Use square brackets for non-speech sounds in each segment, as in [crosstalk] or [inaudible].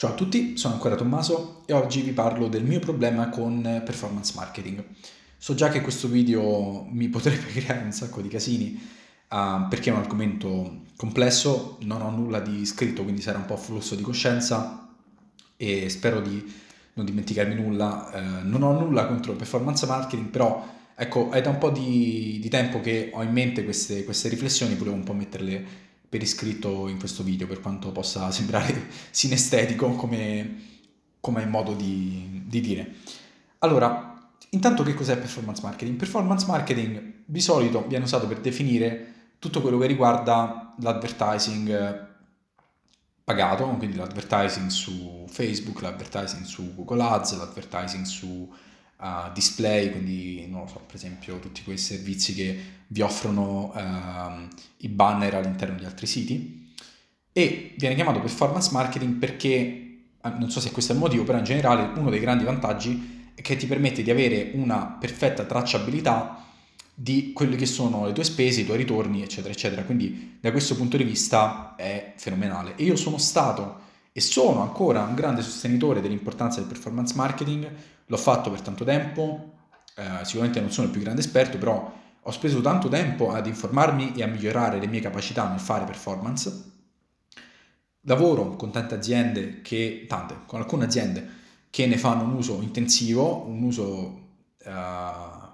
Ciao a tutti, sono ancora Tommaso e oggi vi parlo del mio problema con performance marketing. So già che questo video mi potrebbe [laughs] creare un sacco di casini uh, perché è un argomento complesso, non ho nulla di scritto, quindi sarà un po' flusso di coscienza e spero di non dimenticarmi nulla. Uh, non ho nulla contro il performance marketing, però ecco, è da un po' di, di tempo che ho in mente queste, queste riflessioni, volevo un po' metterle per iscritto in questo video, per quanto possa [laughs] sembrare sinestetico come, come modo di, di dire. Allora, intanto che cos'è performance marketing? Performance marketing di solito viene usato per definire tutto quello che riguarda l'advertising pagato, quindi l'advertising su Facebook, l'advertising su Google Ads, l'advertising su uh, display, quindi non so, per esempio tutti quei servizi che vi offrono uh, i banner all'interno di altri siti e viene chiamato performance marketing perché, non so se questo è il motivo, però in generale uno dei grandi vantaggi è che ti permette di avere una perfetta tracciabilità di quelle che sono le tue spese, i tuoi ritorni, eccetera, eccetera. Quindi da questo punto di vista è fenomenale. E io sono stato e sono ancora un grande sostenitore dell'importanza del performance marketing, l'ho fatto per tanto tempo, eh, sicuramente non sono il più grande esperto, però ho speso tanto tempo ad informarmi e a migliorare le mie capacità nel fare performance. Lavoro con tante aziende che, tante, con alcune aziende che ne fanno un uso intensivo, un uso eh,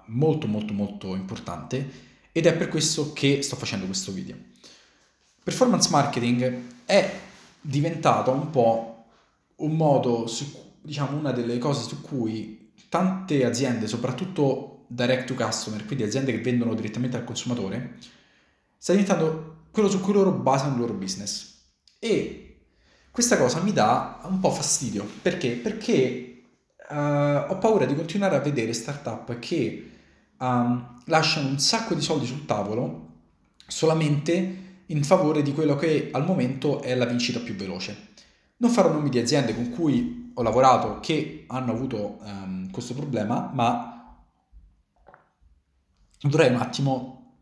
molto molto molto importante ed è per questo che sto facendo questo video. Performance marketing è diventato un po' un modo, su, diciamo una delle cose su cui tante aziende, soprattutto direct to customer, quindi aziende che vendono direttamente al consumatore, sta diventando quello su cui loro basano il loro business. E questa cosa mi dà un po' fastidio. Perché? Perché uh, ho paura di continuare a vedere startup che um, lasciano un sacco di soldi sul tavolo solamente in favore di quello che al momento è la vincita più veloce. Non farò nomi di aziende con cui ho lavorato che hanno avuto um, questo problema, ma vorrei un attimo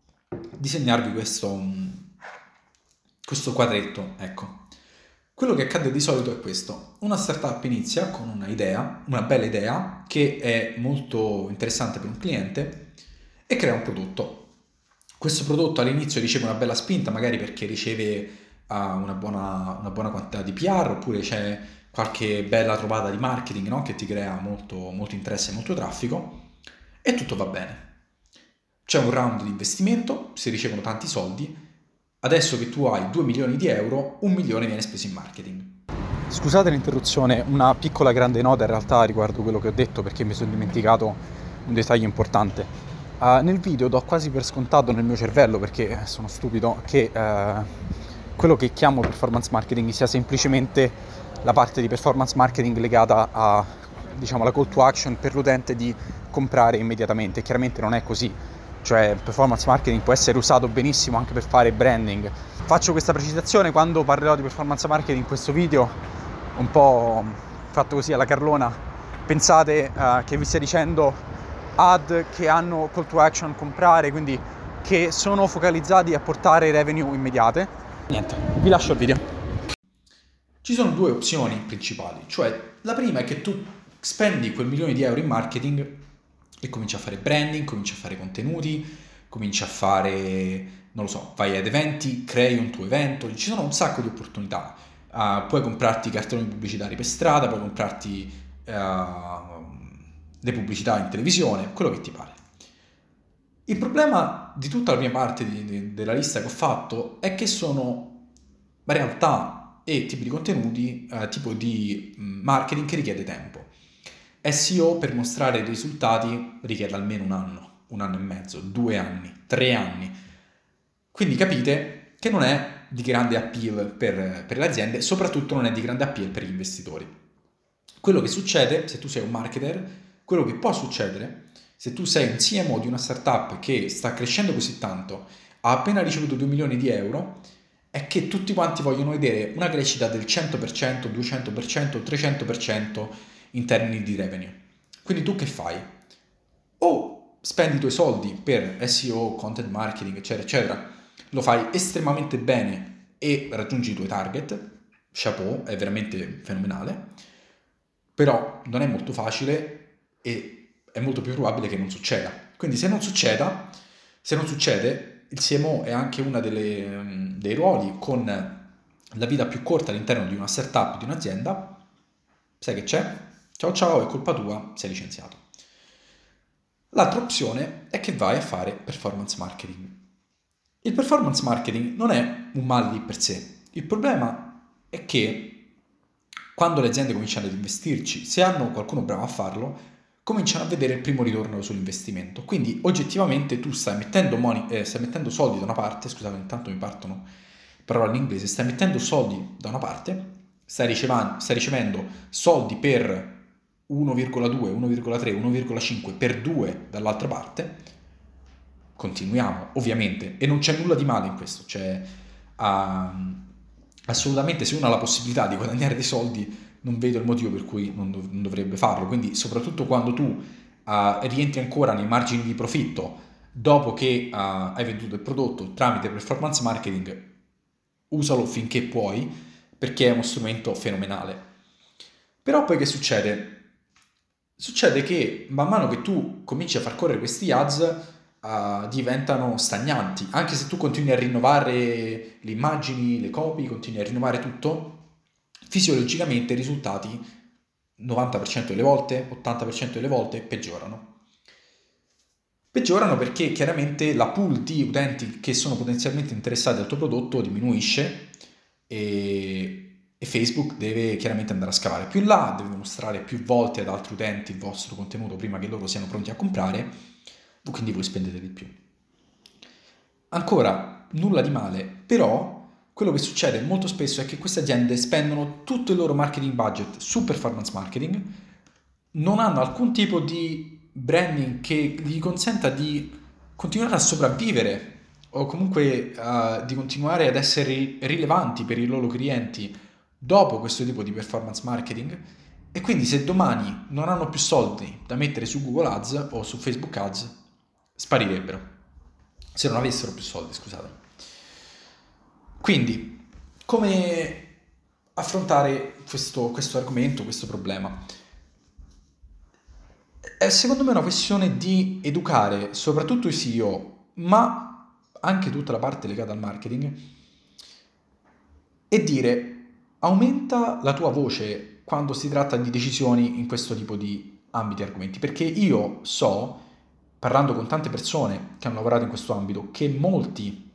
disegnarvi questo, um, questo quadretto. Ecco. Quello che accade di solito è questo. Una startup inizia con una una bella idea, che è molto interessante per un cliente e crea un prodotto questo prodotto all'inizio riceve una bella spinta, magari perché riceve uh, una, buona, una, buona, quantità di PR, oppure c'è qualche bella trovata di marketing no? che ti crea molto, molto interesse e molto traffico, e tutto va bene. C'è un round di investimento, si ricevono tanti soldi, adesso che tu hai 2 milioni di euro, un milione viene speso in marketing. Scusate l'interruzione, una piccola grande nota in realtà riguardo quello che ho detto perché mi sono dimenticato un dettaglio importante. Uh, nel video do quasi per scontato nel mio cervello, perché sono stupido, che uh, quello che chiamo performance marketing sia semplicemente la parte di performance marketing legata a, diciamo, alla call to action per l'utente di comprare immediatamente. Chiaramente non è così, cioè performance marketing può essere usato benissimo anche per fare branding. Faccio questa precisazione quando parlerò di performance marketing in questo video, un po' fatto così alla carlona. Pensate uh, che vi stia dicendo ad che hanno call to action comprare, quindi che sono focalizzati a portare revenue immediate. Niente, vi lascio il video. Ci sono due opzioni principali, cioè la prima è che tu spendi quel milione di euro in marketing e cominci a fare branding, cominci a fare contenuti, cominci a fare, non lo so, vai ad eventi, crei un tuo evento, ci sono un sacco di opportunità. Uh, puoi comprarti cartoni pubblicitari per strada, puoi comprarti uh, le pubblicità in televisione, quello che ti pare. Il problema di tutta la prima parte di, di, della lista che ho fatto è che sono realtà e tipi di contenuti, eh, tipo di mm, marketing che richiede tempo. SEO per mostrare i risultati richiede almeno un anno, un anno e mezzo, due anni, tre anni. Quindi capite che non è di grande appeal per, per le aziende, soprattutto non è di grande appeal per gli investitori. Quello che succede se tu sei un marketer quello che può succedere se tu sei un CMO di una startup che sta crescendo così tanto, ha appena ricevuto 2 milioni di euro, è che tutti quanti vogliono vedere una crescita del 100%, 200%, 300% in termini di revenue. Quindi tu che fai? O spendi i tuoi soldi per SEO, content marketing, eccetera, eccetera, lo fai estremamente bene e raggiungi i tuoi target, chapeau, è veramente fenomenale, però non è molto facile e è molto più probabile che non succeda. Quindi se non succeda, se non succede, il CMO è anche uno dei ruoli con la vita più corta all'interno di una startup, di un'azienda, sai che c'è? Ciao ciao, è colpa tua, sei licenziato. L'altra opzione è che vai a fare performance marketing. Il performance marketing non è un male di per sé. Il problema è che quando le aziende cominciano ad investirci, se hanno qualcuno bravo a farlo, cominciano a vedere il primo ritorno sull'investimento. Quindi oggettivamente tu stai mettendo, money, eh, stai mettendo soldi da una parte, scusate intanto mi partono parole in inglese, stai mettendo soldi da una parte, stai stai ricevendo soldi per 1,2, 1,3, 1,5 per 2 dall'altra parte, continuiamo ovviamente e non c'è nulla di male in questo, c'è uh, assolutamente se uno ha la possibilità di guadagnare dei soldi non vedo il motivo per cui non, dov- non dovrebbe farlo, quindi soprattutto quando tu uh, rientri ancora nei margini di profitto dopo che uh, hai venduto il prodotto tramite performance marketing, usalo finché puoi perché è uno strumento fenomenale. Però poi che succede? succede che man mano che tu cominci a far correre questi ads uh, diventano stagnanti, anche se tu continui a rinnovare le immagini, le copie, continui a rinnovare tutto, fisiologicamente i risultati 90% delle volte, 80% delle volte peggiorano. Peggiorano perché chiaramente la pool di utenti che sono potenzialmente interessati al tuo prodotto diminuisce e e Facebook deve chiaramente andare a scavare più in là, deve mostrare più volte ad altri utenti il vostro contenuto prima che loro siano pronti a comprare, quindi voi spendete di più. Ancora, nulla di male, però quello che succede molto spesso è che queste aziende spendono tutto il loro marketing budget su performance marketing, non hanno alcun tipo di branding che gli consenta di continuare a sopravvivere o comunque uh, di continuare ad essere rilevanti per i loro clienti dopo questo tipo di performance marketing e quindi se domani non hanno più soldi da mettere su Google Ads o su Facebook Ads, sparirebbero. Se non avessero più soldi, scusate. Quindi, come affrontare questo, questo argomento, questo problema? È secondo me una questione di educare soprattutto i CEO, ma anche tutta la parte legata al marketing, e dire aumenta la tua voce quando si tratta di decisioni in questo tipo di ambiti e argomenti, perché io so, parlando con tante persone che hanno lavorato in questo ambito, che molti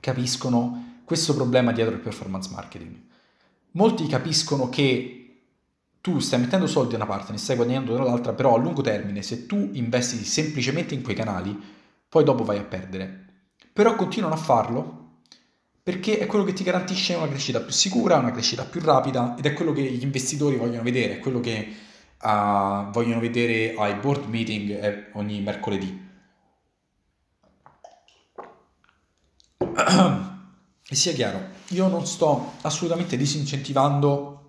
capiscono questo problema dietro il performance marketing. Molti capiscono che tu stai mettendo soldi da una parte, ne stai guadagnando dall'altra, però a lungo termine, se tu investi semplicemente in quei canali, poi dopo vai a perdere. Però continuano a farlo perché è quello che ti garantisce una crescita più sicura, una crescita più rapida ed è quello che gli investitori vogliono vedere, è quello che uh, vogliono vedere ai board meeting eh, ogni mercoledì. [clears throat] [clears throat] E sia chiaro, io non sto assolutamente disincentivando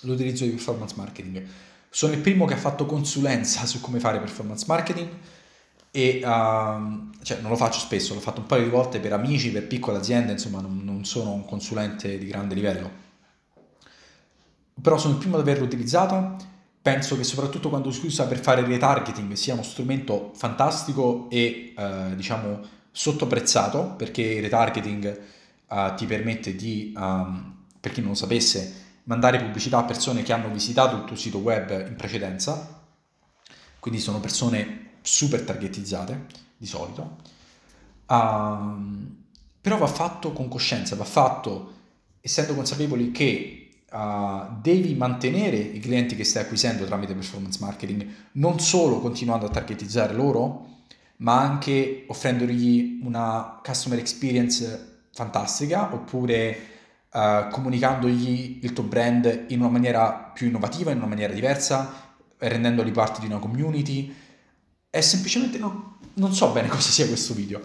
l'utilizzo di performance marketing. Sono il primo che ha fatto consulenza su come fare performance marketing e uh, cioè, non lo faccio spesso, l'ho fatto un paio di volte per amici, per piccole aziende, insomma non, non, sono un consulente di grande livello. Però sono il primo ad averlo utilizzato, penso che soprattutto quando si usa per fare retargeting sia uno strumento fantastico e uh, diciamo sottoprezzato perché il retargeting uh, ti permette di, um, per chi non lo sapesse, mandare pubblicità a persone che hanno visitato il tuo sito web in precedenza, quindi sono persone super targetizzate di solito, uh, però va fatto con coscienza, va fatto essendo consapevoli che uh, devi mantenere i clienti che stai acquisendo tramite performance marketing, non solo continuando a targetizzare loro, ma anche offrendogli una customer experience fantastica oppure uh, comunicandogli il tuo brand in una maniera più innovativa, in una maniera diversa, rendendoli parte di una community. È semplicemente, no, non so bene [laughs] cosa sia questo video,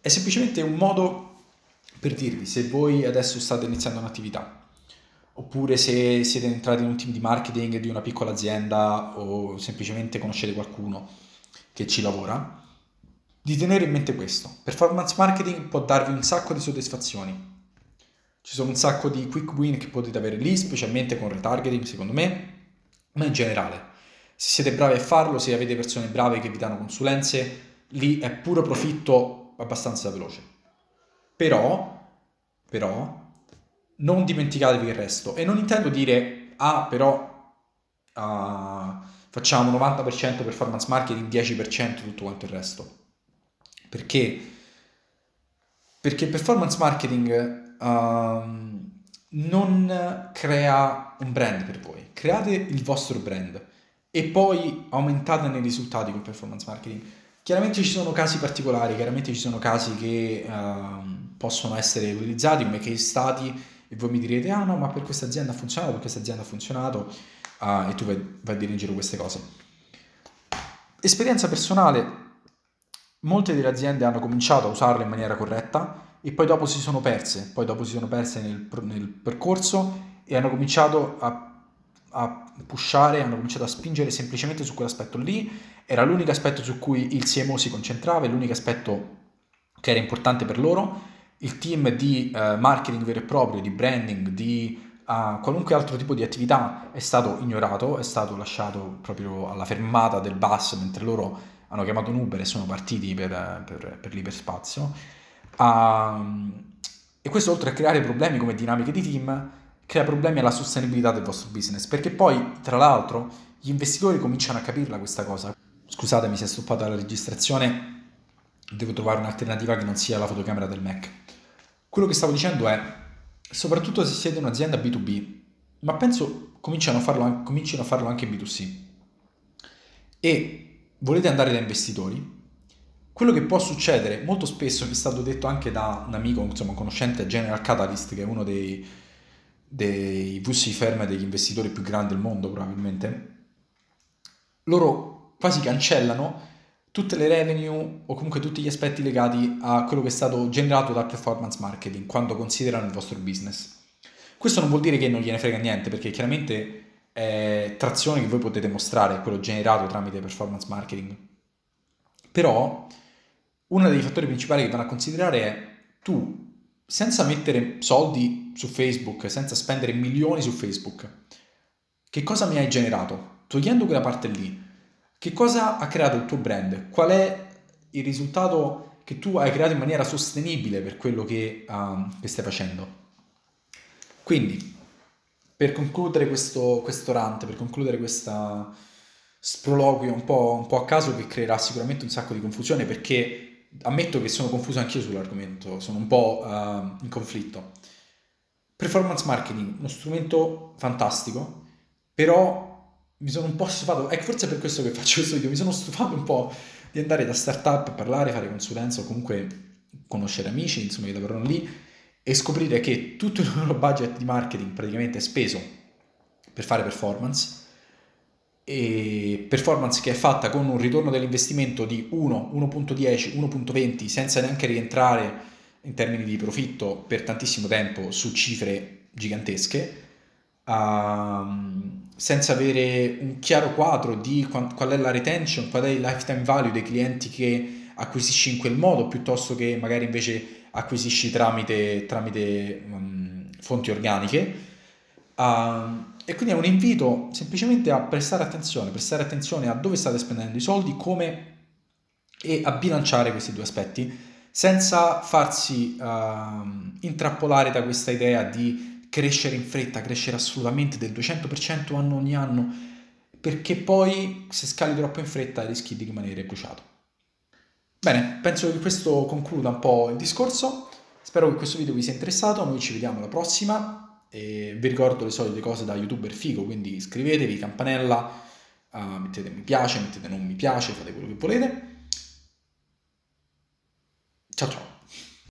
è semplicemente un modo per dirvi se voi adesso state iniziando un'attività, oppure se siete entrati in un team di marketing di una piccola azienda o semplicemente conoscete qualcuno che ci lavora, di tenere in mente questo. Performance marketing può darvi un sacco di soddisfazioni. Ci sono un sacco di quick win che potete avere lì, specialmente con retargeting, secondo me, ma in generale. Se siete bravi a farlo, se avete persone brave che vi danno consulenze, lì è puro profitto abbastanza veloce. Però, però, non dimenticatevi il resto. E non intendo dire, ah, però uh, facciamo 90% performance marketing, 10% tutto quanto il resto. Perché? Perché il performance marketing uh, non crea un brand per voi, create il vostro brand e poi aumentate nei risultati con performance marketing. Chiaramente ci sono casi particolari, chiaramente ci sono casi che uh, possono essere utilizzati come case study e voi mi direte ah no ma per questa azienda ha funzionato, per questa azienda ha funzionato uh, e tu vai, vai a giro queste cose. Esperienza personale, molte delle aziende hanno cominciato a usarlo in maniera corretta e poi dopo si sono perse, poi dopo si sono perse nel, nel percorso e hanno cominciato a, a pushare, hanno cominciato a spingere semplicemente su quell'aspetto lì, era l'unico aspetto su cui il CMO si concentrava, è l'unico aspetto che era importante per loro, il team di uh, marketing vero e proprio, di branding, di uh, qualunque altro tipo di attività è stato ignorato, è stato lasciato proprio alla fermata del bus mentre loro hanno chiamato un Uber e sono partiti per, per, per l'iperspazio Uh, e questo oltre a creare problemi come dinamiche di team, crea problemi alla sostenibilità del vostro business, perché poi, tra l'altro, gli investitori cominciano a capirla questa cosa. Scusate, mi si è stoppata la registrazione, devo trovare un'alternativa che non sia la fotocamera del Mac. Quello che stavo dicendo è, soprattutto se siete un'azienda B2B, ma penso cominciano a farlo, cominciano a farlo anche B2C, e volete andare da investitori, quello che può succedere molto spesso, mi è stato detto anche da un amico, insomma, un conoscente, General Catalyst, che è uno dei, dei VC firm degli investitori più grandi del mondo probabilmente, loro quasi cancellano tutte le revenue o comunque tutti gli aspetti legati a quello che è stato generato dal performance marketing quando considerano il vostro business. Questo non vuol dire che non gliene frega niente, perché chiaramente è trazione che voi potete mostrare, quello generato tramite performance marketing. Però uno dei fattori principali che vanno a considerare è tu, senza mettere soldi su Facebook, senza spendere milioni su Facebook, che cosa mi hai generato? Togliendo quella parte lì, che cosa ha creato il tuo brand? Qual è il risultato che tu hai creato in maniera sostenibile per quello che, um, che stai facendo? Quindi, per concludere questo, questo rant, per concludere questo sproloquio un po', un po' a caso che creerà sicuramente un sacco di confusione perché ammetto che sono confuso anch'io sull'argomento, sono un po' uh, in conflitto. Performance marketing, uno strumento fantastico, però mi sono un po' stufato, ecco forse è per questo che faccio questo video, mi sono stufato un po' di andare da startup a parlare, fare consulenza o comunque conoscere amici, insomma, che lavorano lì e scoprire che tutto il loro budget di marketing praticamente è speso per fare performance e performance che è fatta con un ritorno dell'investimento di 1, 1.10, 1.20 senza neanche rientrare in termini di profitto per tantissimo tempo su cifre gigantesche, uh, senza avere un chiaro quadro di qual, qual, è la retention, qual è il lifetime value dei clienti che acquisisci in quel modo, piuttosto che magari invece acquisisci tramite, tramite um, fonti organiche. Uh, e quindi è un invito semplicemente a prestare attenzione, prestare attenzione a dove state spendendo i soldi, come e a bilanciare questi due aspetti senza farsi uh, intrappolare da questa idea di crescere in fretta, crescere assolutamente del 200% anno ogni anno, perché poi se scali troppo in fretta rischi di rimanere bruciato. Bene, penso che questo concluda un po' il discorso. Spero che questo video vi sia interessato. Noi ci vediamo alla prossima. E vi ricordo le solite cose da youtuber figo, quindi iscrivetevi, campanella, uh, mettete mi piace, mettete non mi piace, fate quello che volete. Ciao ciao!